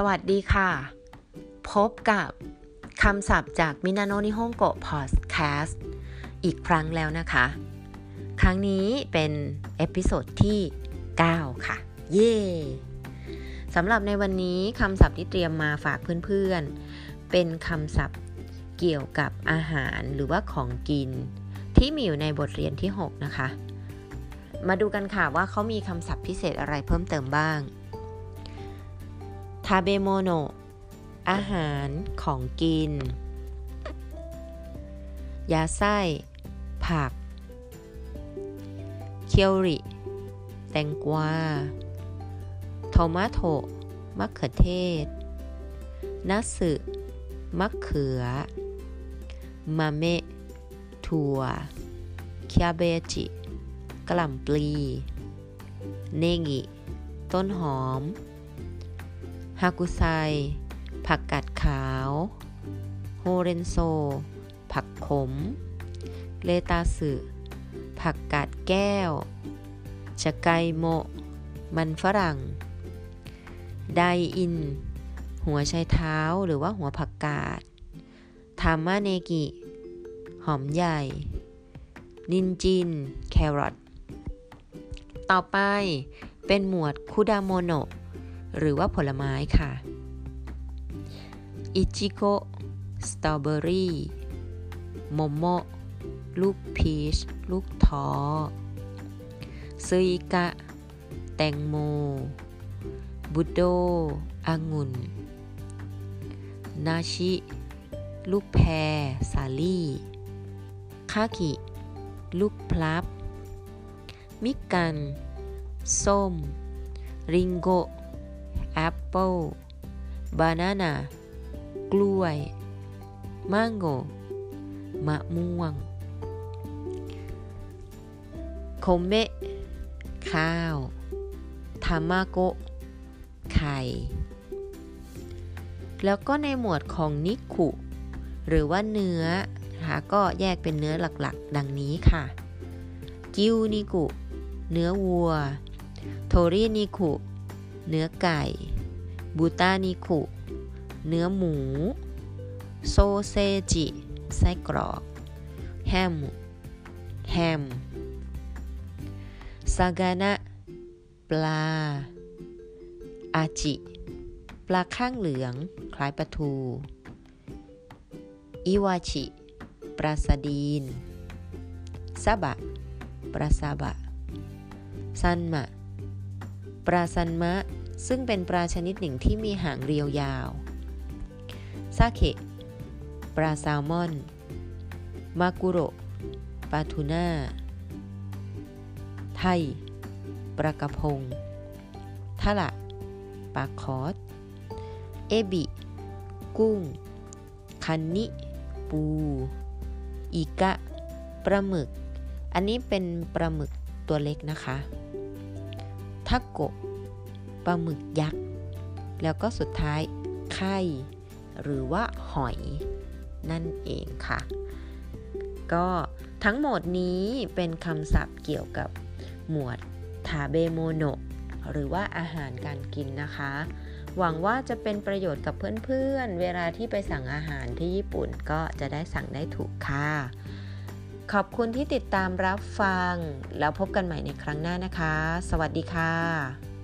สวัสดีค่ะ พบกับคำศัพท์จากมินาโนนิฮงโกะพอดแคสต์อีกครั้งแล้วนะคะ ครั้งนี้เป็น episode ที่ 9 ค่ะ เย่สำหรับในวันนี้คำศัพท์ที่เตรียมมาฝากเพื่อนๆ เป็นคำศัพท์เกี่ยวกับอาหารหรือว่าของกิน ที่มีอยู่ในบทเรียนที่ 6 นะคะ มาดูกันค่ะว่าเขามีคำศัพท์พิเศษอะไรเพิ่มเติมบ้าง ทาเบโมโนอาหารของกิน ยาไส้ ผัก きゅうり แตงกวา トマト มะเขือเทศ なす มะเขือ มาเมะถั่วเคาเบจิกล่ำปลี เนงิต้นหอม ฮากุไซ ผักกาดขาว โฮเรนโซ ผักขม เลตาสึ ผักกาดแก้ว ชะไกโมมันฝรั่ง ไดอิน หัวไชเท้าหรือว่าหัวผักกาด ทามาเนกิ หอมใหญ่ にんじん แครอท ต่อไปเป็นหมวดคุดาโมโนะ หรือว่าผลไม้ค่ะ いちご สตรอเบอรี่ もも ลูกพีช ลูกท้อ すいか แตงโม ぶどう องุ่น นาชิ ลูกแพร์ สาลี่ คากิ ลูกพลับ みかん ส้ม りんご แอปเปิล バナナ กล้วย マンゴー มะม่วง 米 ข้าว 卵ไข่ แล้วก็ในหมวดของนิคุ หรือว่าเนื้อนะคะก็แยกเป็นเนื้อหลักๆ ดังนี้ค่ะ กิวนิกุ เนื้อวัว โทรินิคุ เนื้อไก่ บูตานิคุ เนื้อหมู โซเซจิ ไส้กรอก แฮม แฮม ซากานะ ปลา อาจิ ปลาข้างเหลือง คล้ายปลาทู อิวาชิ ปลาสดีนซาบะ ปลาซาบะ ซันมะ ปลาซันมะ ซึ่งเป็นปลาชนิดหนึ่งที่มีหางเรียวยาว ซาเคะปลาแซลมอน มากุโรปลาทูน่า ไทย ปลากระพง ทะละ ปลาคอสเอบิ กุ้ง คันนิ ปู อีกะ ปลาหมึก อันนี้เป็นปลาหมึกตัวเล็กนะคะ ทาโกะปลาหมึกยักษ์ แล้วก็สุดท้ายไข่ หรือว่าหอยนั่นเองค่ะ ก็ทั้งหมดนี้เป็นคำศัพท์เกี่ยวกับหมวดทาเบโมโนะหรือว่าอาหารการกินนะคะ หวังว่าจะเป็นประโยชน์กับเพื่อนๆเวลาที่ไปสั่งอาหารที่ญี่ปุ่นก็จะได้สั่งได้ถูกค่ะ ขอบคุณที่ติดตามรับฟัง แล้วพบกันใหม่ในครั้งหน้านะคะ สวัสดีค่ะ